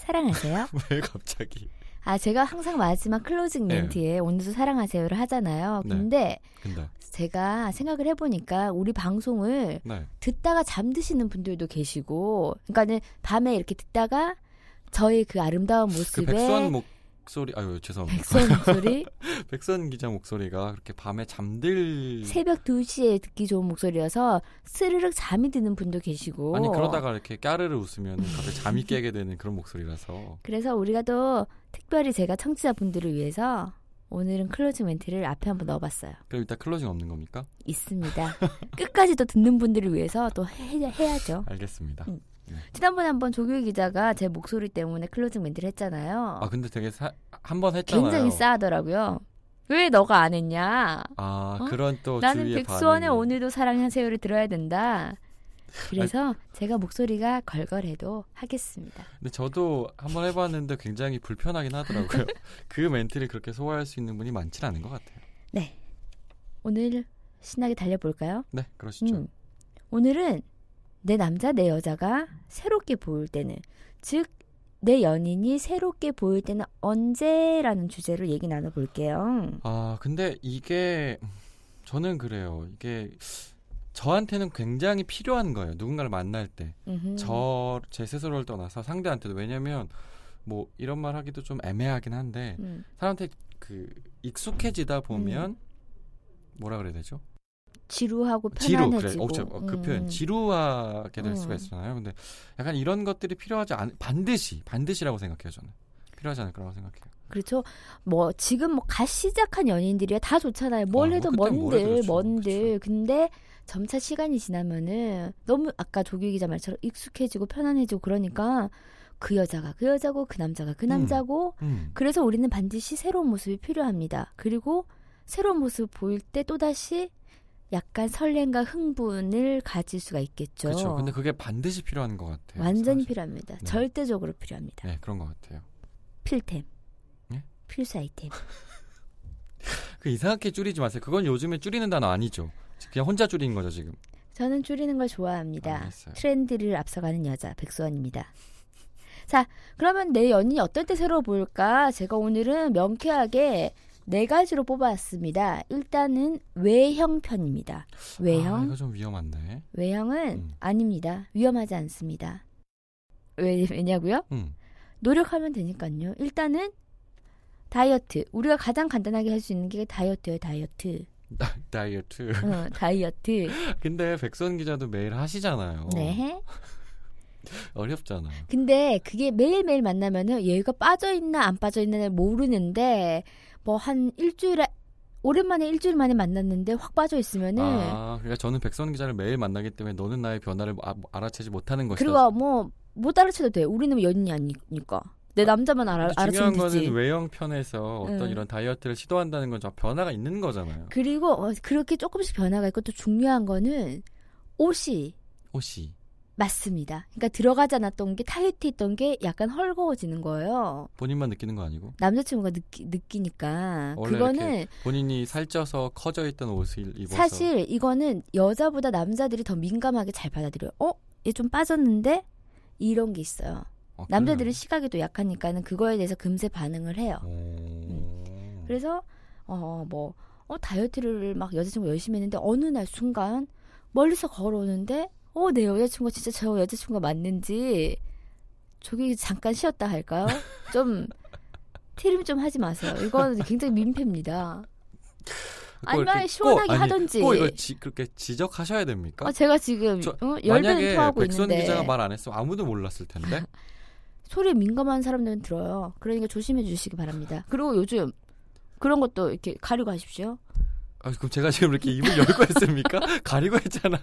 사랑하세요. 왜 갑자기? 아, 제가 항상 마지막 closing 네. 멘트에 오늘도 사랑하세요를 하잖아요. 네. 근데 근데 제가 생각을 해보니까 우리 방송을 네. 듣다가 잠드시는 분들도 계시고, 그러니까는 밤에 이렇게 듣다가 저의 그 아름다운 그 모습에 백선 목 소리 아유 죄송합니다. 백선 목소리, 백선 기자 목소리가 그렇게 밤에 잠들 새벽 2시에 듣기 좋은 목소리여서 스르륵 잠이 드는 분도 계시고. 아니 그러다가 이렇게 까르르 웃으면 갑자기 잠이 깨게 되는 그런 목소리라서 그래서 우리가 또 특별히 제가 청취자분들을 위해서 오늘은 closing 멘트를 앞에 한번 넣어봤어요. 그럼 이따 closing 없는 겁니까? 있습니다. 끝까지 또 듣는 분들을 위해서 또 해, 해야죠. 알겠습니다. 음. 지난번에 한번 조규 기자가 제 목소리 때문에 closing 멘트를 했잖아요. 아 근데 되게 한 번 했잖아요. 굉장히 싸하더라고요. 왜 너가 안 했냐? 아 어? 그런 또 나는 백수원의 반응이. 오늘도 사랑하세요를 들어야 된다. 그래서 제가 목소리가 걸걸해도 하겠습니다. 근데 저도 한번 해봤는데 굉장히 불편하긴 하더라고요. 그 멘트를 그렇게 소화할 수 있는 분이 많지는 않은 것 같아요. 네. 오늘 신나게 달려볼까요? 네, 그러시죠. 음. 오늘은 내 남자, 내 여자가 새롭게 보일 때는, 즉, 내 연인이 새롭게 보일 때는 언제라는 주제로 얘기 나눠볼게요. 아, 근데 이게 저는 그래요. 이게 저한테는 굉장히 필요한 거예요. 누군가를 만날 때. 저 제 스스로를 떠나서 상대한테도 왜냐면 뭐 이런 말 하기도 좀 애매하긴 한데 음. 사람한테 그 익숙해지다 보면 뭐라 그래야 되죠? 지루하고 지루 그래. 편안해지고. 어, 저, 어, 그 음. 표현 지루하게 될 수가 음. 있잖아요. 근데 약간 이런 것들이 필요하지 않 반드시 반드시라고 생각해요, 저는. 필요하지 않을 거라고 생각해요. 그렇죠. 뭐 지금 뭐 갓 시작한 연인들이야 다 좋잖아요. 뭘 아, 해도 뭐 해도 뭔들 그렇죠. 뭔들. 근데 점차 시간이 지나면은 너무 아까 조규 기자 말처럼 익숙해지고 편안해지고 그러니까 그 여자가 그 여자고 그 남자가 그 남자고 음. 그래서 우리는 반드시 새로운 모습이 필요합니다. 그리고 새로운 모습 보일 때 또다시 약간 설렘과 흥분을 가질 수가 있겠죠. 그렇죠. 근데 그게 반드시 필요한 것 같아요. 완전히 사실. 필요합니다. 네. 절대적으로 필요합니다. 네, 그런 것 같아요. 필템. 네? 필수 아이템. 그 이상하게 줄이지 마세요. 그건 요즘에 줄이는 단어 아니죠. 그냥 혼자 줄이는 거죠 지금. 저는 줄이는 걸 좋아합니다. 알겠어요. 트렌드를 앞서가는 여자 백수원입니다. 자, 그러면 내 연인이 어떨 때 새로 보일까? 제가 오늘은 명쾌하게 네 가지로 뽑아왔습니다. 일단은 외형 편입니다. 아, 외형, 이거 좀 위험한데. 외형은 음. 아닙니다. 위험하지 않습니다. 왜, 왜냐고요? 음. 노력하면 되니까요. 일단은 다이어트. 우리가 가장 간단하게 할 수 있는 게 다이어트예요, 다이어트. 다- 다이어트. 어, 다이어트. 근데 백선 기자도 매일 하시잖아요. 네. 어렵잖아요. 근데 그게 매일매일 만나면은 얘가 빠져있나 안 빠져있나를 모르는데 뭐 한 일주일에 오랜만에 일주일 만에 만났는데 확 빠져 있으면은 아, 그러니까 저는 백선 기자를 매일 만나기 때문에 너는 나의 변화를 아, 알아채지 못하는 것이다. 그리고 뭐 못 알아채도 돼. 우리는 연인이 아니니까 내 남자만 알아 중요한 알아채면 되지. 거는 외형 편에서 어떤 응. 이런 다이어트를 시도한다는 건좀 변화가 있는 거잖아요. 그리고 어, 그렇게 조금씩 변화가 있고 또 중요한 거는 옷이 옷이. 맞습니다. 그러니까 들어가지 않았던 게 타이트 했던 게 약간 헐거워지는 거예요. 본인만 느끼는 거 아니고 남자친구가 느끼, 느끼니까 그거는 본인이 살쪄서 커져 있던 옷을 입어서 사실 이거는 여자보다 남자들이 더 민감하게 잘 받아들여요. 어? 얘 좀 빠졌는데? 이런 게 있어요. 어, 남자들은 시각이 또 약하니까는 그거에 대해서 금세 반응을 해요. 오. 그래서 어뭐 어, 다이어트를 막 여자친구 열심히 했는데 어느 날 순간 멀리서 걸어오는데 어 내 여자친구가 진짜 저 여자친구가 맞는지 저기 잠깐 쉬었다 할까요? 좀 트림 좀 하지 마세요. 이거는 굉장히 민폐입니다. 이렇게 시원하게 꼭, 하던지. 꼭 이걸 지, 그렇게 지적하셔야 됩니까? 아, 제가 지금 저- 어, 열변을 만약에 토하고 있는데 기자가 말 안 했으면 아무도 몰랐을 텐데. 소리에 민감한 사람들은 들어요. 그러니까 조심해 주시기 바랍니다. 그리고 요즘 그런 것도 이렇게 가리고 하십시오. 아, 그럼 제가 지금 이렇게 입을 열고 했습니까? 가리고 했잖아요.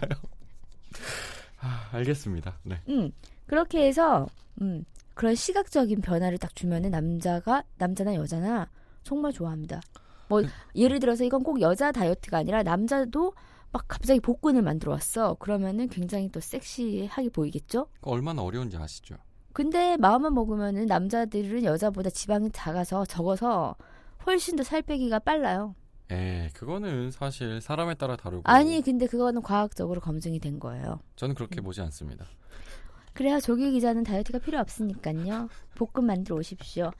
아, 알겠습니다. 네. 음, 그렇게 해서 음, 그런 시각적인 변화를 딱 주면은 남자가 남자나 여자나 정말 좋아합니다. 뭐그 예를 들어서 이건 꼭 여자 다이어트가 아니라 남자도 막 갑자기 복근을 만들어 왔어. 그러면은 굉장히 또 섹시하게 보이겠죠? 그 얼마나 어려운지 아시죠? 근데 마음만 먹으면은 남자들은 여자보다 지방이 작아서 적어서 훨씬 더 살 빼기가 빨라요. 에 그거는 사실 사람에 따라 다르고 아니 근데 그거는 과학적으로 검증이 된 거예요. 저는 그렇게 보지 않습니다. 그래야 조규 기자는 다이어트가 필요 없으니까요. 볶음 만들어 오십시오.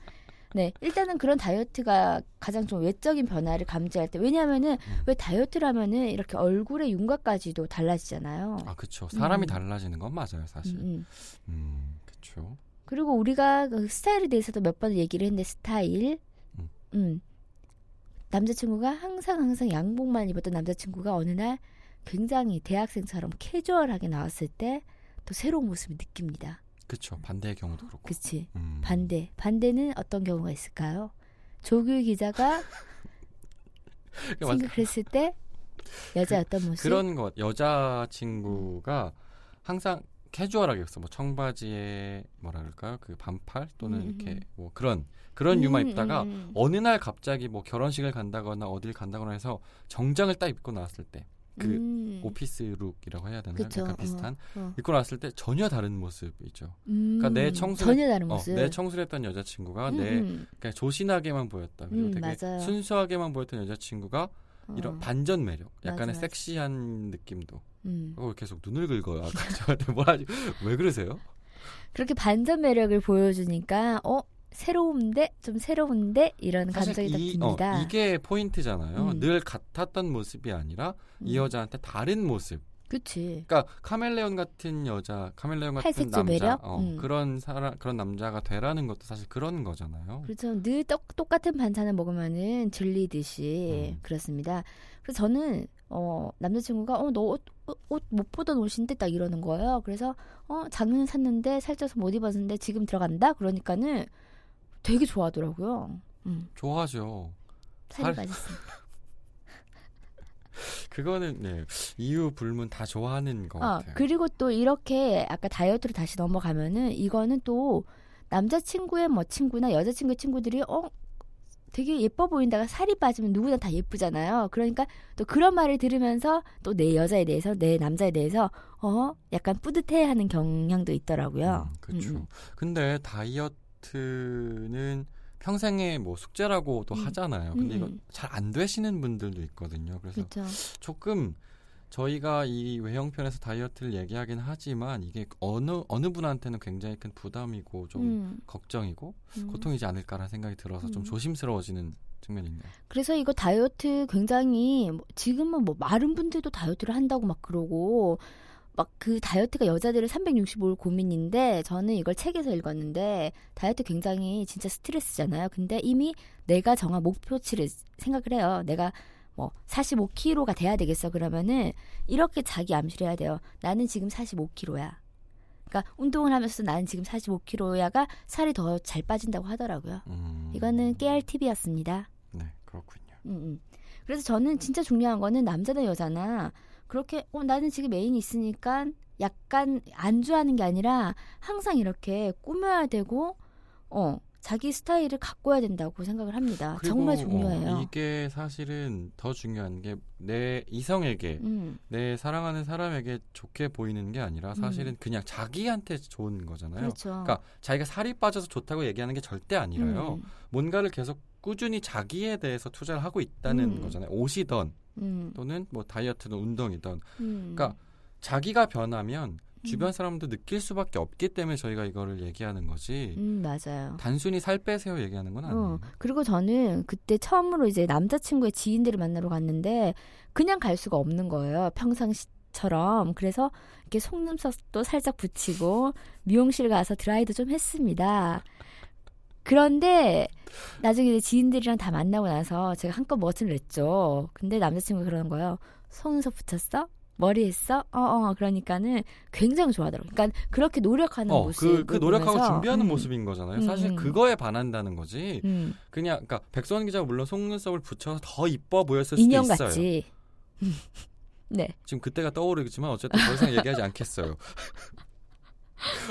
네, 일단은 그런 다이어트가 가장 좀 외적인 변화를 감지할 때 왜냐하면은 음. 왜 다이어트를 하면은 이렇게 얼굴의 윤곽까지도 달라지잖아요. 아 그쵸 사람이 음. 달라지는 건 맞아요 음, 사실. 음. 음 그쵸. 그리고 우리가 그 스타일에 대해서도 몇 번 얘기를 했는데 스타일, 음. 음. 남자친구가 항상 항상 양복만 입었던 남자친구가 어느 날 굉장히 대학생처럼 캐주얼하게 나왔을 때 또 새로운 모습을 느낍니다. 그쵸 반대의 경우도 그렇고. 그치? 음. 반대. 반대는 어떤 경우가 있을까요? 조규 기자가 생각했을 때 여자 어떤 모습? 그런 것 여자 친구가 항상 캐주얼하게 입었어. 뭐 청바지에 뭐라 그럴까요? 그 반팔 또는 음, 이렇게 음. 뭐 그런 그런 유만 음, 입다가 음, 음. 어느 날 갑자기 뭐 결혼식을 간다거나 어딜 간다거나 해서 정장을 딱 입고 나왔을 때 그 음. 오피스 룩이라고 해야 되나? 그쵸. 약간 비슷한 어, 어. 입고 나왔을 때 전혀 다른 모습이죠. 음, 그러니까 내 청순- 전혀 다른 어, 모습. 내 청순했던 여자친구가 음, 내 음. 그냥 조신하게만 보였다. 그리고 음, 되게 맞아요. 순수하게만 보였던 여자친구가 어. 이런 반전 매력, 약간의 맞아. 섹시한 느낌도. 음. 어, 계속 눈을 긁어요. 아까 저한테 뭐 하지? 왜 그러세요? 그렇게 반전 매력을 보여주니까 어 새로운데 좀 새로운데 이런 감정이 딱 이, 듭니다. 어, 이게 포인트잖아요. 음. 늘 같았던 모습이 아니라 이 음. 여자한테 다른 모습. 그치. 그러니까 카멜레온 같은 여자, 카멜레온 같은 남자, 매력? 어, 음. 그런 사람, 그런 남자가 되라는 것도 사실 그런 거잖아요. 그렇죠. 늘 똑, 똑같은 반찬을 먹으면은 질리듯이 음. 그렇습니다. 그래서 저는 어 남자친구가 어너옷 옷못 보던 옷인데 딱 이러는 거예요. 그래서 어 작년에 샀는데 살쪄서 못 입었는데 지금 들어간다 그러니까는 되게 좋아하더라고요. 음, 좋아하죠. 살이 살- 빠졌습니다. 그거는 네, 이유 불문 다 좋아하는 것 어, 같아요. 그리고 또 이렇게 아까 다이어트로 다시 넘어가면은 이거는 또 남자친구의 뭐 친구나 여자친구의 친구들이 어 되게 예뻐 보인다가 살이 빠지면 누구나 다 예쁘잖아요. 그러니까 또 그런 말을 들으면서 또 내 여자에 대해서 내 남자에 대해서 어 약간 뿌듯해하는 경향도 있더라고요. 그렇죠. 음, 음. 근데 다이어트 는 평생의 뭐 숙제라고도 음. 하잖아요. 근데 음, 이거 음. 잘안 되시는 분들도 있거든요. 그래서 그렇죠. 조금 저희가 이 외형편에서 다이어트를 얘기하긴 하지만 이게 어느 어느 분한테는 굉장히 큰 부담이고 좀 음, 걱정이고 음. 고통이지 않을까라는 생각이 들어서 좀 음. 조심스러워지는 측면이 있네요. 그래서 이거 다이어트 굉장히 뭐 지금은 뭐 마른 분들도 다이어트를 한다고 막 그러고 막 그 다이어트가 여자들의 365일 고민인데 저는 이걸 책에서 읽었는데 다이어트 굉장히 진짜 스트레스잖아요. 근데 이미 내가 정한 목표치를 생각을 해요. 내가 뭐 45kg가 돼야 되겠어 그러면은 이렇게 자기 암시를 해야 돼요. 나는 지금 45kg야. 그러니까 운동을 하면서 나는 지금 45kg야가 살이 더 잘 빠진다고 하더라고요. 음, 이거는 깨알 팁이었습니다. 네 그렇군요. 음, 음. 그래서 저는 진짜 중요한 거는 남자나 여자나 그렇게 어 나는 지금 애인이 있으니까 약간 안주하는 게 아니라 항상 이렇게 꾸며야 되고 어 자기 스타일을 가꿔야 된다고 생각을 합니다. 정말 어, 중요해요. 이게 사실은 더 중요한 게 내 이성에게 음, 내 사랑하는 사람에게 좋게 보이는 게 아니라 사실은 그냥 자기한테 좋은 거잖아요. 그렇죠. 그러니까 자기가 살이 빠져서 좋다고 얘기하는 게 절대 아니라요. 음, 뭔가를 계속 꾸준히 자기에 대해서 투자를 하고 있다는 음. 거잖아요. 옷이던 음, 또는 뭐 다이어트든 운동이든 음. 그러니까 자기가 변하면 주변 음. 사람도 느낄 수밖에 없기 때문에 저희가 이거를 얘기하는 거지. 음, 맞아요. 단순히 살 빼세요 얘기하는 건 아니에요. 어, 그리고 저는 그때 처음으로 이제 남자친구의 지인들을 만나러 갔는데 그냥 갈 수가 없는 거예요. 평상시처럼. 그래서 이렇게 속눈썹도 살짝 붙이고 미용실 가서 드라이도 좀 했습니다. 그런데 나중에 이제 지인들이랑 다 만나고 나서 제가 한껏 멋을 냈죠. 근데 남자친구가 그러는 거예요. 속눈썹 붙였어? 머리 했어? 어, 어, 그러니까는 굉장히 좋아하더라고요. 그러니까 그렇게 노력하는 어, 모습. 그, 그 노력하고 보면서, 준비하는 음, 모습인 거잖아요. 음, 사실 음. 그거에 반한다는 거지. 음, 그냥, 그러니까 백선 기자가 물론 속눈썹을 붙여서 더 이뻐 보였을 수도 있어요. 같지. 네. 지금 그때가 떠오르겠지만 어쨌든 더 이상 얘기하지 않겠어요.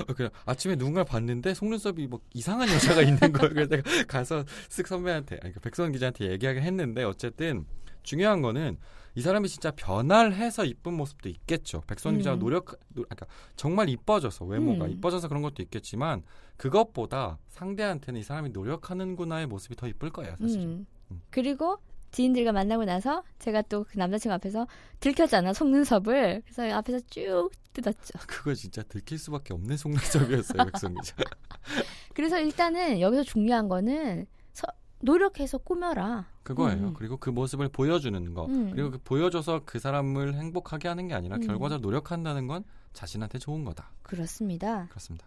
어, 그냥 아침에 누군가를 봤는데 속눈썹이 뭐 이상한 여자가 있는 거예요. 그래서 내가 가서 쓱 선배한테, 아니, 그 백선 기자한테 얘기하긴 했는데 어쨌든 중요한 거는 이 사람이 진짜 변할해서 이쁜 모습도 있겠죠. 백선 음. 노력, 노, 그러니까 정말 이뻐져서 외모가 음. 이뻐져서 그런 것도 있겠지만 그것보다 상대한테는 이 사람이 노력하는구나의 모습이 더 이쁠 거예요, 사실. 은 음. 음. 그리고 지인들과 만나고 나서 제가 또 그 남자친구 앞에서 들켰잖아 속눈썹을 그래서 앞에서 쭉 뜯었죠. 그거 진짜 들킬 수밖에 없는 속눈썹이었어요, 백선 기자. 그래서 일단은 여기서 중요한 거는 서- 노력해서 꾸며라. 그거예요. 음. 그리고 그 모습을 보여주는 거. 음. 그리고 그 보여줘서 그 사람을 행복하게 하는 게 아니라 음. 결과적으로 노력한다는 건 자신한테 좋은 거다. 그렇습니다. 그렇습니다.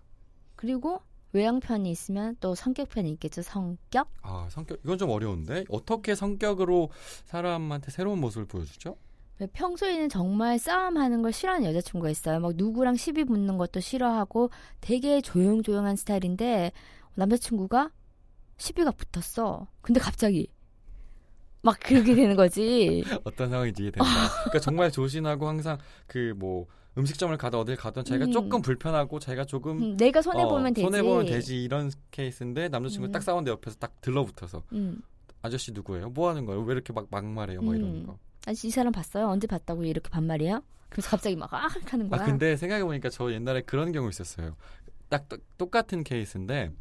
그리고 외형편이 있으면 또 성격편이 있겠죠. 성격. 아 성격 이건 좀 어려운데 어떻게 성격으로 사람한테 새로운 모습을 보여주죠? 왜 평소에는 정말 싸움하는 걸 싫어하는 여자친구가 있어요. 막 누구랑 시비 붙는 것도 싫어하고 되게 조용조용한 스타일인데 남자친구가 시비가 붙었어. 근데 갑자기 막 그렇게 되는 거지. 어떤 상황인지 이해된다. 그러니까 정말 조신하고 항상 그 뭐 음식점을 가든 어딜 가든 자기가 음. 조금 불편하고 자기가 조금 음, 내가 손해 어, 보면 되지. 손해 보면 되지 이런 케이스인데 남자친구 음. 딱 싸웠는데 옆에서 딱 들러붙어서 음. 아저씨 누구예요? 뭐 하는 거예요? 왜 이렇게 막 막말해요? 뭐 이러는 음. 거. 아저씨 이 사람 봤어요? 언제 봤다고 이렇게 반말이에요? 그래서 갑자기 막 아, 하는 거야. 아 근데 생각해 보니까 저 옛날에 그런 경우 있었어요. 딱 똑- 똑같은 케이스인데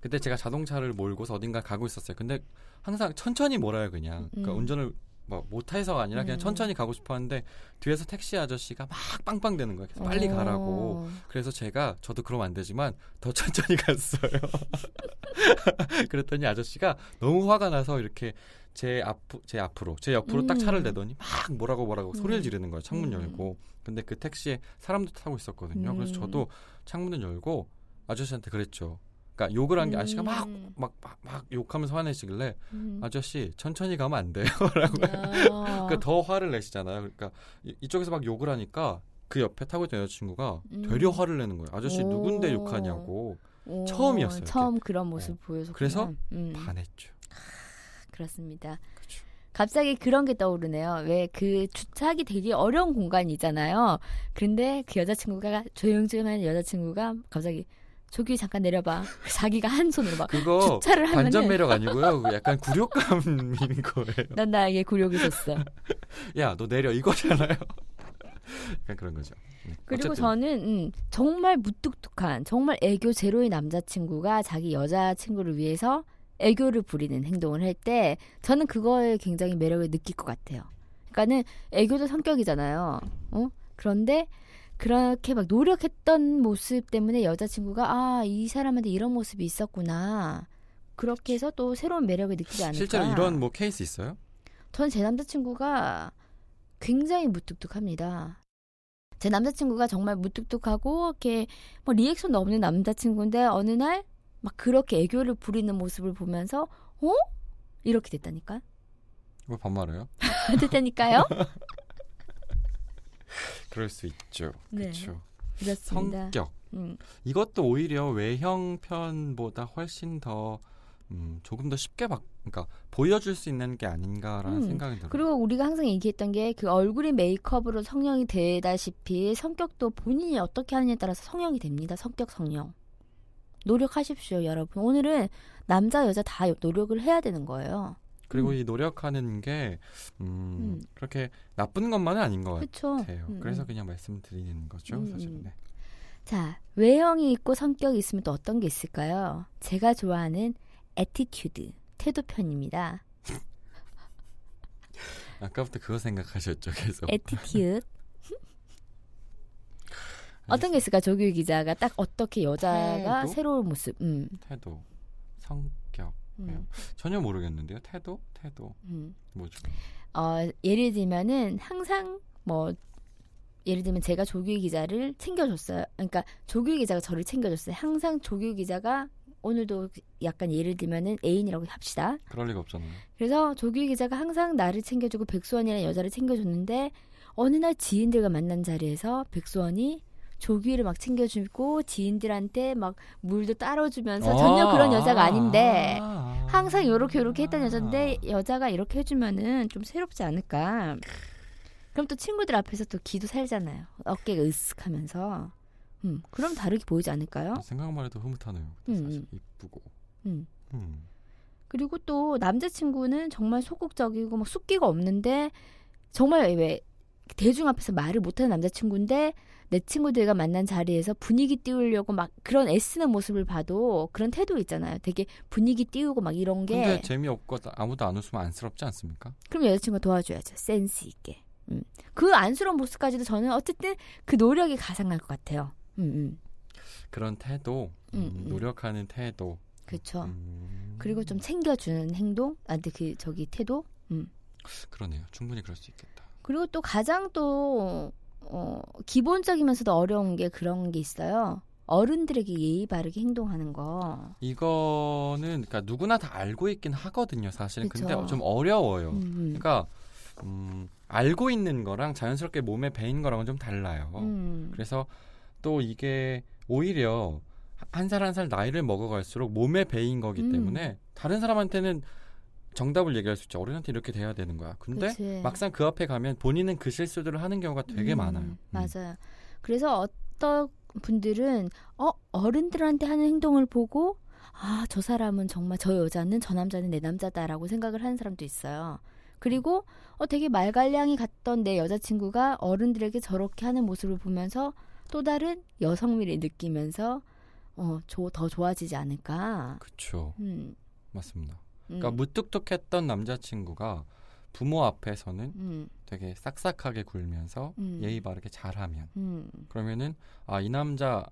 그때 제가 자동차를 몰고서 어딘가 가고 있었어요. 근데 항상 천천히 몰아요 그냥. 그러니까 음. 운전을 뭐 못해서가 아니라 그냥 음. 천천히 가고 싶었는데 뒤에서 택시 아저씨가 막 빵빵대는 거예요. 계속 빨리 어. 가라고. 그래서 제가 저도 그러면 안 되지만 더 천천히 갔어요. 그랬더니 아저씨가 너무 화가 나서 이렇게 제 앞, 제 앞으로, 제 옆으로 딱 음. 차를 내더니 막 뭐라고 뭐라고 소리를 음. 지르는 거예요. 창문 음. 열고. 근데 그 택시에 사람도 타고 있었거든요. 그래서 음. 저도 창문을 열고 아저씨한테 그랬죠. 그러니까 욕을 한 게 아저씨가 막, 음. 막, 막, 막 욕하면서 화내시길래 음. 아저씨 천천히 가면 안 돼요. 라고. 어. 그러니까 더 화를 내시잖아요. 그러니까 이- 이쪽에서 막 욕을 하니까 그 옆에 타고 있던 여자친구가 음. 되려 화를 내는 거예요. 아저씨 오. 누군데 욕하냐고 오, 처음이었어요, 처음 그런 모습 보여서 그래서 음, 반했죠. 그렇습니다. 그렇죠. 갑자기 그런 게 떠오르네요. 왜 그 주차하기 되게 어려운 공간이잖아요. 근데 그 여자친구가 조용조용한 여자친구가 갑자기 저기 잠깐 내려봐. 자기가 한 손으로 막 그거 주차를 하면은 반전 매력 아니고요. 그 약간 굴욕감인 거예요. 난 나에게 굴욕이 줬어. 야, 너 내려 이거잖아요. 약간 그런 거죠. 네. 그리고 어쨌든. 저는 음, 정말 무뚝뚝한 정말 애교 제로의 남자친구가 자기 여자친구를 위해서 애교를 부리는 행동을 할 때 저는 그거에 굉장히 매력을 느낄 것 같아요. 그러니까는 애교도 성격이잖아요. 어? 그런데 그렇게 막 노력했던 모습 때문에 여자친구가 아, 이 사람한테 이런 모습이 있었구나. 그렇게 해서 또 새로운 매력을 느끼지 않을까. 실제로 이런 뭐 케이스 있어요? 저는 제 남자친구가 굉장히 무뚝뚝합니다. 제 남자친구가 정말 무뚝뚝하고 이렇게 뭐 리액션도 없는 남자친구인데 어느 날 막 그렇게 애교를 부리는 모습을 보면서 어? 이렇게 됐다니까? 왜 반말해요? 됐다니까요? 그럴 수 있죠. 네. 그렇죠. 그렇습니다. 성격. 음, 이것도 오히려 외형 편보다 훨씬 더 음, 조금 더 쉽게 바, 그러니까 보여줄 수 있는 게 아닌가라는 음, 생각이 들어요. 그리고 우리가 항상 얘기했던 게 그 얼굴이 메이크업으로 성형이 되다시피 성격도 본인이 어떻게 하느냐에 따라서 성형이 됩니다. 성격 성형. 노력하십시오, 여러분. 오늘은 남자 여자 다 노력을 해야 되는 거예요. 그리고 음. 이 노력하는 게 음, 음. 그렇게 나쁜 것만은 아닌 것 그렇죠. 같아요. 음, 그래서 음. 그냥 말씀드리는 거죠, 음, 사실은. 음. 네. 자, 외형이 있고 성격이 있으면 또 어떤 게 있을까요? 제가 좋아하는 attitude, 태도 편입니다. 아까부터 그거 생각하셨죠, 계속. attitude. 어떤 게 있을까? 조규 기자가 딱 어떻게 여자가 태도? 새로운 모습. 음. 태도, 성격. 음. 전혀 모르겠는데요. 태도, 태도 음. 뭐죠? 어, 예를 들면은 항상 뭐 예를 들면 제가 조규 기자를 챙겨줬어요. 그러니까 조규 기자가 저를 챙겨줬어요. 항상 조규 기자가 오늘도 약간 예를 들면은 애인이라고 합시다. 그럴 리가 없잖아요. 그래서 조규 기자가 항상 나를 챙겨주고 백수원이라는 여자를 챙겨줬는데 어느 날 지인들과 만난 자리에서 백수원이 조규를 막 챙겨주고 지인들한테 막 물도 따라주면서 전혀 아, 그런 여자가 아닌데 아, 항상 요렇게 요렇게 했던 여자인데 여자가 이렇게 해주면은 좀 새롭지 않을까. 그럼 또 친구들 앞에서 또 기도 살잖아요. 어깨가 으쓱하면서. 음, 그럼 다르게 보이지 않을까요? 생각만 해도 흐뭇하네요. 음, 사실 음. 이쁘고. 음. 음. 그리고 또 남자친구는 정말 소극적이고 막 숫기가 없는데 정말 왜 대중 앞에서 말을 못하는 남자친구인데 내 친구들과 만난 자리에서 분위기 띄우려고 막 그런 애쓰는 모습을 봐도 그런 태도 있잖아요. 되게 분위기 띄우고 막 이런 게 근데 재미없고 아무도 안 웃으면 안쓰럽지 않습니까? 그럼 여자친구가 도와줘야죠. 센스 있게. 음. 그 안쓰러운 모습까지도 저는 어쨌든 그 노력이 가상할 것 같아요. 음, 음. 그런 태도, 음, 음, 음. 노력하는 태도. 그렇죠. 음. 그리고 좀 챙겨주는 행동, 아, 근데 그 저기 태도. 음. 그러네요. 충분히 그럴 수 있겠다. 그리고 또 가장 또 어, 기본적이면서도 어려운 게 그런 게 있어요. 어른들에게 예의 바르게 행동하는 거. 이거는 그러니까 누구나 다 알고 있긴 하거든요, 사실은. 그쵸. 근데 좀 어려워요. 음, 음. 그러니까 음, 알고 있는 거랑 자연스럽게 몸에 배인 거랑은 좀 달라요. 음. 그래서 또 이게 오히려 한 살 한살 나이를 먹어갈수록 몸에 배인 거기 음. 때문에 다른 사람한테는 정답을 얘기할 수 있죠. 어른한테 이렇게 돼야 되는 거야. 근데 그치. 막상 그 앞에 가면 본인은 그 실수들을 하는 경우가 되게 음, 많아요. 음. 맞아요. 그래서 어떤 분들은 어 어른들한테 하는 행동을 보고 아 저 사람은 정말 저 여자는 저 남자는 내 남자다라고 생각을 하는 사람도 있어요. 그리고 어 되게 말갈량이 같던 내 여자친구가 어른들에게 저렇게 하는 모습을 보면서 또 다른 여성미를 느끼면서 어더 좋아지지 않을까. 그렇죠. 음, 맞습니다. 음, 그러니까 무뚝뚝했던 남자친구가 부모 앞에서는 음, 되게 싹싹하게 굴면서 음. 예의 바르게 잘하면 음. 그러면은 아 이 남자는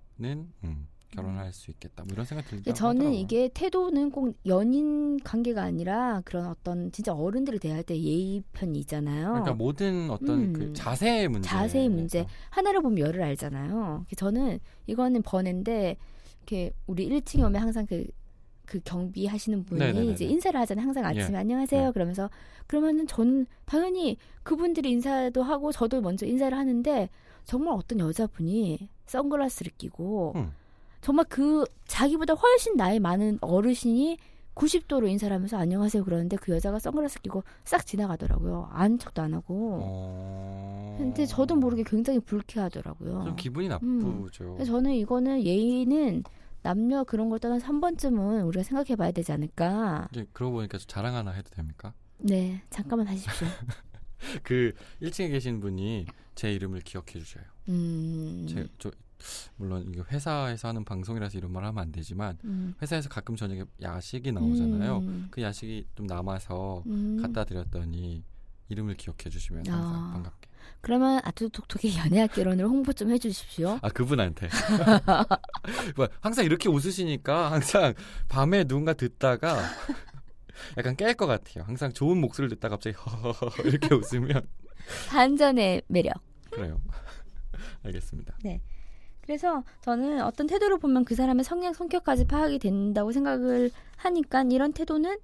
음, 결혼할 수 있겠다. 뭐 이런 생각. 근데 저는 이게 태도는 꼭 연인 관계가 아니라 그런 어떤 진짜 어른들을 대할 때 예의 편이 있잖아요. 그러니까 모든 어떤 음. 그 자세의 문제. 자세의 문제. 하나를 보면 열을 알잖아요. 저는 이거는 번외인데 이렇게 우리 1층에 오면 항상 그, 그 경비 하시는 분이 네네네네. 이제 인사를 하잖아요. 항상 아침에 예. 안녕하세요. 네. 그러면서 그러면은 저는 당연히 그분들이 인사도 하고 저도 먼저 인사를 하는데 정말 어떤 여자분이 선글라스를 끼고 음. 정말 그 자기보다 훨씬 나이 많은 어르신이 90도로 인사를 하면서 안녕하세요 그러는데 그 여자가 선글라스 끼고 싹 지나가더라고요. 아는 척도 안 하고. 어... 근데 저도 모르게 굉장히 불쾌하더라고요. 좀 기분이 나쁘죠. 음. 저는 이거는 예의는 남녀 그런 걸 떠나서 한 번쯤은 우리가 생각해 봐야 되지 않을까. 이제 그러고 보니까 저 자랑 하나 해도 됩니까? 네, 잠깐만 하십시오. 그 1층에 계신 분이 제 이름을 기억해 주셔요. 음, 제, 저, 물론 이게 회사에서 하는 방송이라서 이런 말 하면 안 되지만 음. 회사에서 가끔 저녁에 야식이 나오잖아요. 음, 그 야식이 좀 남아서 음. 갖다 드렸더니 이름을 기억해 주시면 항상 아. 반갑게. 그러면 아투톡톡의 연애학 개론을 홍보 좀 해주십시오. 아 그분한테. 뭐, 항상 이렇게 웃으시니까 항상 밤에 누군가 듣다가 약간 깰 것 같아요. 항상 좋은 목소리를 듣다 갑자기 허허허 이렇게 웃으면 반전의 매력. 그래요. 알겠습니다. 그래서 저는 어떤 태도를 보면 그 사람의 성향, 성격까지 파악이 된다고 생각을 하니까 이런 태도는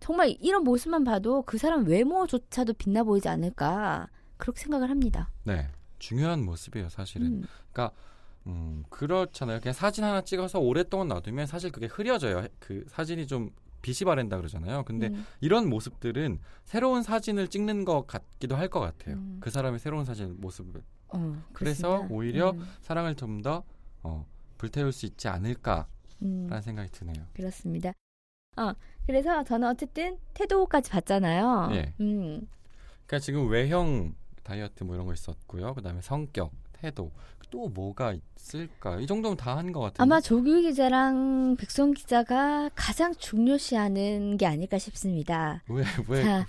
정말 이런 모습만 봐도 그 사람 외모조차도 빛나 보이지 않을까 그렇게 생각을 합니다. 네. 중요한 모습이에요, 사실은. 음, 음, 그렇잖아요. 그냥 사진 하나 찍어서 오랫동안 놔두면 사실 그게 흐려져요. 그 사진이 좀 빛이 바랜다 그러잖아요. 근데 음, 이런 모습들은 새로운 사진을 찍는 것 같기도 할 것 같아요. 음. 그 사람의 새로운 사진 모습을. 어, 그래서 그렇습니다. 오히려 음, 사랑을 좀 더 어, 불태울 수 있지 않을까라는 음, 생각이 드네요. 그렇습니다. 어, 그래서 저는 어쨌든 태도까지 봤잖아요. 예. 음, 그러니까 지금 외형 다이어트 뭐 이런 거 있었고요. 그다음에 성격, 태도 또 뭐가 있을까? 이 정도면 다 한 것 같은데. 아마 조규 기자랑 백성 기자가 가장 중요시하는 게 아닐까 싶습니다. 왜 왜? 자,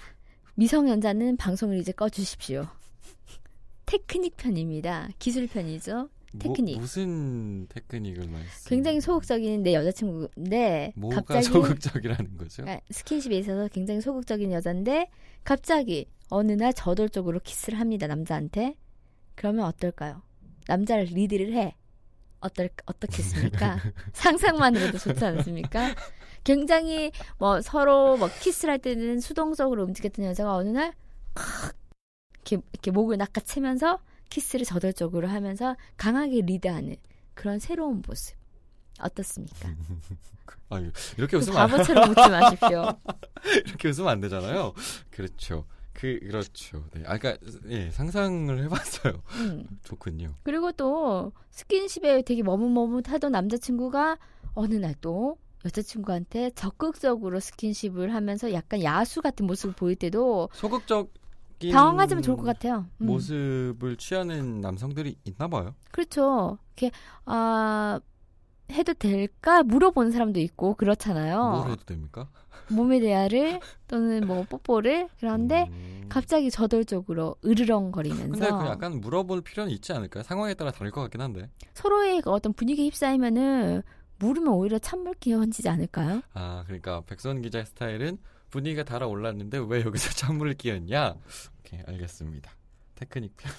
미성년자는 방송을 이제 꺼주십시오. 테크닉 편입니다. 기술 편이죠. 테크닉. 뭐, 무슨 테크닉을 말씀? 굉장히 소극적인 내 여자친구인데 뭐가 갑자기 소극적이라는 거죠? 아, 스킨십에 있어서 굉장히 소극적인 여잔데 갑자기 어느 날 저돌적으로 키스를 합니다 남자한테. 그러면 어떨까요? 남자를 리드를 해. 어떨 어떻겠습니까? 상상만으로도 좋지 않습니까? 굉장히 뭐 서로 뭐 키스를 할 때는 수동적으로 움직였던 여자가 어느 날 칵, 이렇게, 이렇게 목을 낚아채면서 키스를 저돌적으로 하면서 강하게 리드하는 그런 새로운 모습 어떻습니까? 아, 이렇게 웃으면 안, 바보처럼 웃지 마십시오. 이렇게 웃으면 안 되잖아요. 그렇죠. 그 그렇죠. 네. 아 그러니까 예, 상상을 해 봤어요. 음. 좋군요. 그리고 또 스킨십에 되게 머뭇머뭇하던 남자친구가 어느 날 또 여자친구한테 적극적으로 스킨십을 하면서 약간 야수 같은 모습을 보일 때도 소극적 인 당황하지만 좋을 것 같아요. 음. 모습을 취하는 남성들이 있나 봐요. 그렇죠. 이렇게 아 해도 될까 물어보는 사람도 있고 그렇잖아요. 뭘 해도 됩니까? 몸에 대하를 또는 뭐 뽀뽀를 그런데 음. 갑자기 저돌적으로 으르렁거리면서 근데 그 약간 물어볼 필요는 있지 않을까요? 상황에 따라 다를 것 같긴 한데. 서로의 그 어떤 분위기에 휩싸이면은 물으면 오히려 찬물 끼얹지 않을까요? 아 그러니까 백선 기자의 스타일은 분위기가 달아올랐는데 왜 여기서 찬물을 끼얹냐? 오케이 알겠습니다. 테크닉 편.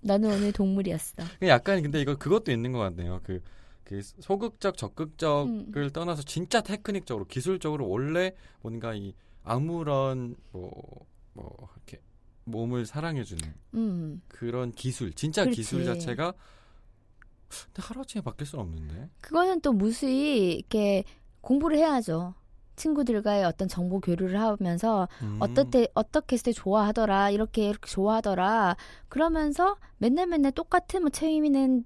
나는 오늘 동물이었어. 약간 근데 이거 그것도 있는 것 같네요. 그, 그 소극적 적극적을 음. 떠나서 진짜 테크닉적으로 기술적으로 원래 뭔가 이 아무런 뭐뭐 이렇게 몸을 사랑해주는 음. 그런 기술 진짜 그렇지. 기술 자체가 근데 하루 아침에 바뀔 수는 없는데 그거는 또 무수히 이렇게 공부를 해야죠. 친구들과의 어떤 정보 교류를 하면서 음. 어떻게 어떻게 했을 때 좋아하더라 이렇게 이렇게 좋아하더라 그러면서 맨날 맨날 똑같은 뭐 체위는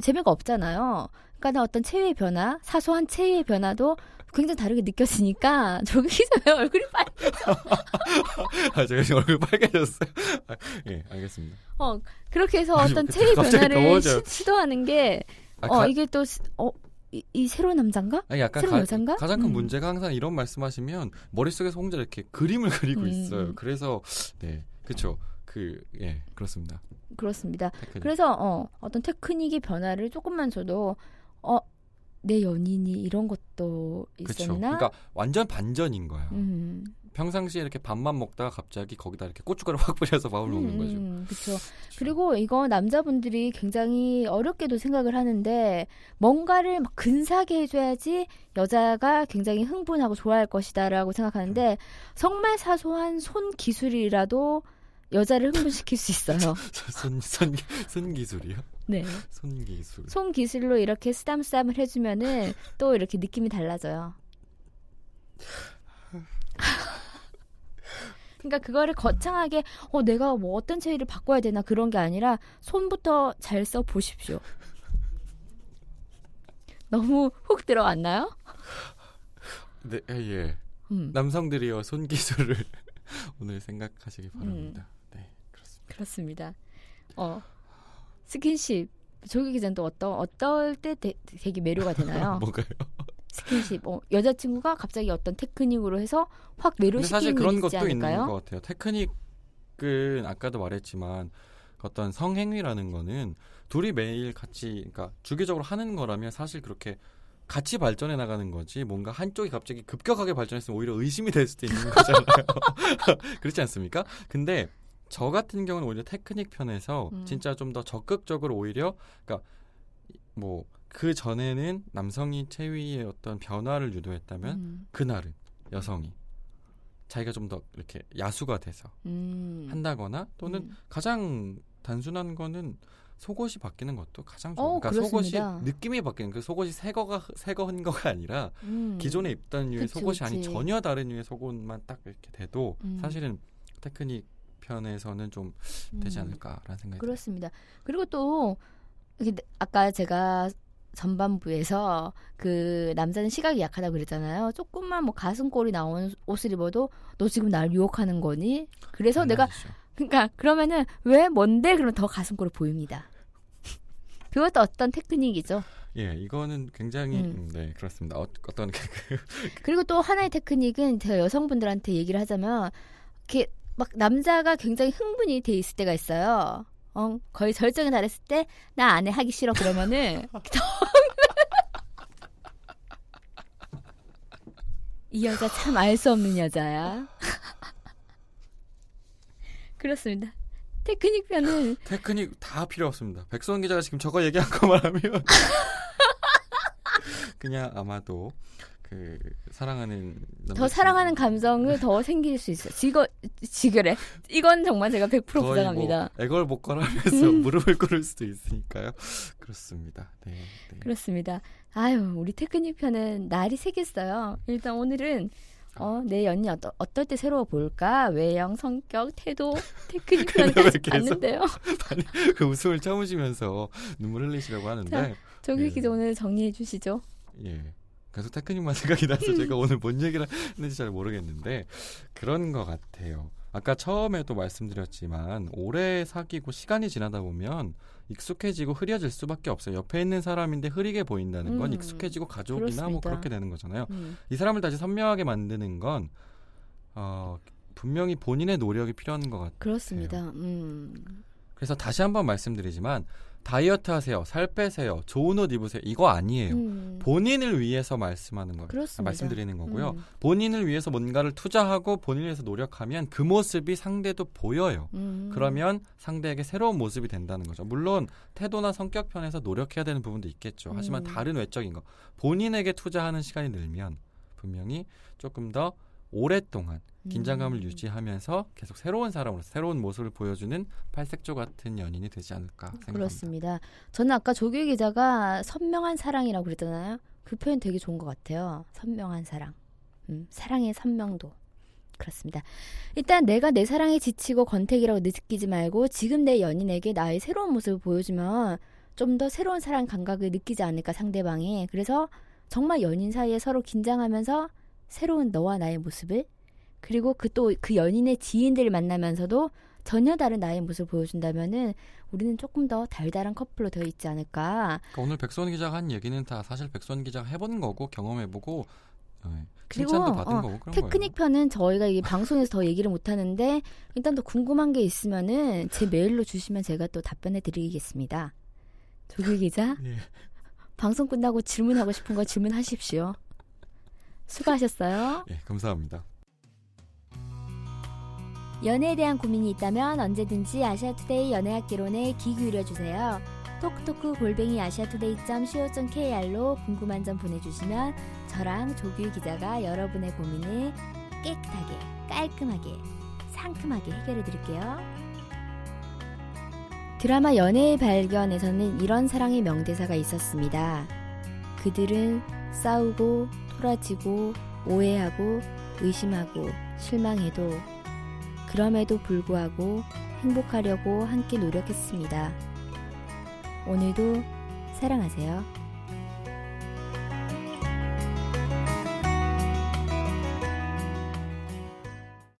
재미가 없잖아요. 그러니까 어떤 체위의 변화, 사소한 체위의 변화도 굉장히 다르게 느껴지니까 저기서 왜 얼굴이 빨? 아 제가 지금 얼굴 빨개졌어요. 아, 예 알겠습니다. 어 그렇게 해서 어떤 그- 체위 변화를. 시, 도하는 게 아, 어 가- 이게 또 어 이, 이 새로운 남잔가? 아니 약간 새로운 가, 여잔가? 가장 큰 음. 문제가 항상 이런 말씀하시면 머릿속에서 혼자 이렇게 그림을 그리고 음, 있어요. 음. 그래서 네 그렇죠. 그 예 그렇습니다. 그렇습니다. 테크닉. 그래서 어 어떤 테크닉의 변화를 조금만 줘도 어 내 연인이 이런 것도. 있었나? 그러니까 완전 반전인 거예요. 음. 평상시에 이렇게 밥만 먹다가 갑자기 거기다 이렇게 고춧가루 확 뿌려서 밥을 먹는 거죠. 그렇죠. 그리고 이거 남자분들이 굉장히 어렵게도 생각을 하는데 뭔가를 막 근사하게 해줘야지 여자가 굉장히 흥분하고 좋아할 것이다라고 생각하는데 정말 사소한 손 기술이라도 여자를 흥분시킬 수 있어요. 손 손 손 기술이요? 네. 손 기술. 손 기술로 이렇게 쓰담쓰담을 해주면은 또 이렇게 느낌이 달라져요. 그러니까 그거를 거창하게 어 내가 뭐 어떤 체위를 바꿔야 되나 그런 게 아니라 손부터 잘 써 보십시오. 너무 훅 들어왔나요? 네 예. 음, 남성들이요 손 기술을 오늘 생각하시기 바랍니다. 음. 네 그렇습니다. 그렇습니다. 어 스킨십 조기 기자는 또 어떤 어떨 때 되, 되게 매료가 되나요? 뭐가요? 스킨십 어, 여자친구가 갑자기 어떤 테크닉으로 해서 확 매료시키는 사실 그런 것도 있는 않을까요? 것 같아요. 테크닉은 아까도 말했지만 어떤 성행위라는 거는 둘이 매일 같이 그러니까 주기적으로 하는 거라면 사실 그렇게 같이 발전해 나가는 거지 뭔가 한쪽이 갑자기 급격하게 발전했으면 오히려 의심이 될 수도 있는 거잖아요. 그렇지 않습니까? 근데 저 같은 경우는 오히려 테크닉 편에서 음. 진짜 좀 더 적극적으로 오히려 그러니까 뭐 그 전에는 남성이 체위의 어떤 변화를 유도했다면 음, 그날은 여성이 자기가 좀 더 이렇게 야수가 돼서 음. 한다거나 또는 음. 가장 단순한 거는 속옷이 바뀌는 것도 가장 좋아요. 어, 그러니까 그렇습니다. 속옷이 느낌이 바뀌는 그 속옷이 새거가 새거 한 거가 아니라 음. 기존에 입던 류의 그치, 속옷이 아닌. 전혀 다른 류의 속옷만 딱 이렇게 돼도 음. 사실은 테크닉 편에서는 좀 되지 음. 않을까라는 생각이. 그렇습니다. 그리고 또 아까 제가 전반부에서 그 남자는 시각이 약하다고 그랬잖아요. 조금만 뭐 가슴골이 나오는 옷을 입어도 너 지금 날 유혹하는 거니? 그래서 내가. 그러니까 그러면은 왜 뭔데 그러면 더 가슴골이 보입니다. 그것도 어떤 테크닉이죠. 예, 이거는 굉장히 음. 음, 네 그렇습니다. 어, 그 그리고 또 하나의 테크닉은 제가 여성분들한테 얘기를 하자면 이렇게 막 남자가 굉장히 흥분이 돼 있을 때가 있어요. 어, 거의 절정에 달했을 때 나 안 해 하기 싫어 그러면은 이 여자 참 알 수 없는 여자야. 그렇습니다. 테크닉 편은 테크닉 다 필요 없습니다. 백선 기자가 지금 저거 얘기한 것만 하면 그냥 아마도 그 사랑하는 더 사랑하는 감정을 더 생길 수 있어요. 지거 지그래. 이건 정말 제가 100% 거의 부정합니다. 뭐 애걸복걸하면서 무릎을 꿇을 수도 있으니까요. 그렇습니다. 네. 네. 그렇습니다. 아유, 우리 테크닉 편은 날이 새겠어요. 일단 오늘은 어, 내 연인이 어떠, 어떨 때 새로워 보일까? 외형, 성격, 태도, 테크닉 근데 왜 까지 계속- 봤는데요. 그 웃음을 참으시면서 눈물 흘리시려고 하는데 자, 조규 예. 기자 오늘 정리해 주시죠. 예. 계속 테크닉만 생각이 나서 제가 오늘 뭔 얘기를 했는지 잘 모르겠는데 그런 것 같아요. 아까 처음에도 말씀드렸지만 오래 사귀고 시간이 지나다 보면 익숙해지고 흐려질 수밖에 없어요. 옆에 있는 사람인데 흐리게 보인다는 건 음, 익숙해지고 가족이나 뭐 그렇습니다. 그렇게 되는 거잖아요. 음. 이 사람을 다시 선명하게 만드는 건 어, 분명히 본인의 노력이 필요한 것 같아요. 그렇습니다. 음. 그래서 다시 한번 말씀드리지만 다이어트 하세요, 살 빼세요, 좋은 옷 입으세요 이거 아니에요. 음. 본인을 위해서 말씀하는 거예요. 그렇습니다. 말씀드리는 거고요. 음. 본인을 위해서 뭔가를 투자하고 본인을 위해서 노력하면 그 모습이 상대도 보여요. 음. 그러면 상대에게 새로운 모습이 된다는 거죠. 물론 태도나 성격 편에서 노력해야 되는 부분도 있겠죠. 하지만 음. 다른 외적인 거 본인에게 투자하는 시간이 늘면 분명히 조금 더 오랫동안 긴장감을 음. 유지하면서 계속 새로운 사람으로 새로운 모습을 보여주는 팔색조 같은 연인이 되지 않을까 생각합니다. 그렇습니다. 저는 아까 조규 기자가 선명한 사랑이라고 그랬잖아요. 그 표현 되게 좋은 것 같아요. 선명한 사랑. 음, 사랑의 선명도. 그렇습니다. 일단 내가 내 사랑에 지치고 권태기라고 느끼지 말고 지금 내 연인에게 나의 새로운 모습을 보여주면 좀 더 새로운 사랑 감각을 느끼지 않을까 상대방이. 그래서 정말 연인 사이에 서로 긴장하면서 새로운 너와 나의 모습을 그리고 그또그 연인의 지인들을 만나면서도 전혀 다른 나의 모습을 보여준다면은 우리는 조금 더 달달한 커플로 되어 있지 않을까. 그러니까 오늘 백선 기자가 한 얘기는 다 사실 백선 기자가 해본 거고 경험해보고 네, 그리고, 칭찬도 받은 어, 거고 그런 테크닉 편은 저희가 이 방송에서 더 얘기를 못 하는데 일단 더 궁금한 게 있으면은 제 메일로 주시면 제가 또 답변해 드리겠습니다. 조규 기자. 예. 방송 끝나고 질문하고 싶은 거 질문하십시오. 수고하셨어요. 예, 감사합니다. 연애에 대한 고민이 있다면 언제든지 아시아투데이 연애학개론에 귀 기울여 주세요. 톡톡크 골뱅이 아시아투데이.co.kr로 궁금한 점 보내주시면 저랑 조규 기자가 여러분의 고민을 깨끗하게, 깔끔하게, 상큼하게 해결해 드릴게요. 드라마 연애의 발견에서는 이런 사랑의 명대사가 있었습니다. 그들은 싸우고, 토라지고, 오해하고, 의심하고, 실망해도 그럼에도 불구하고 행복하려고 함께 노력했습니다. 오늘도 사랑하세요.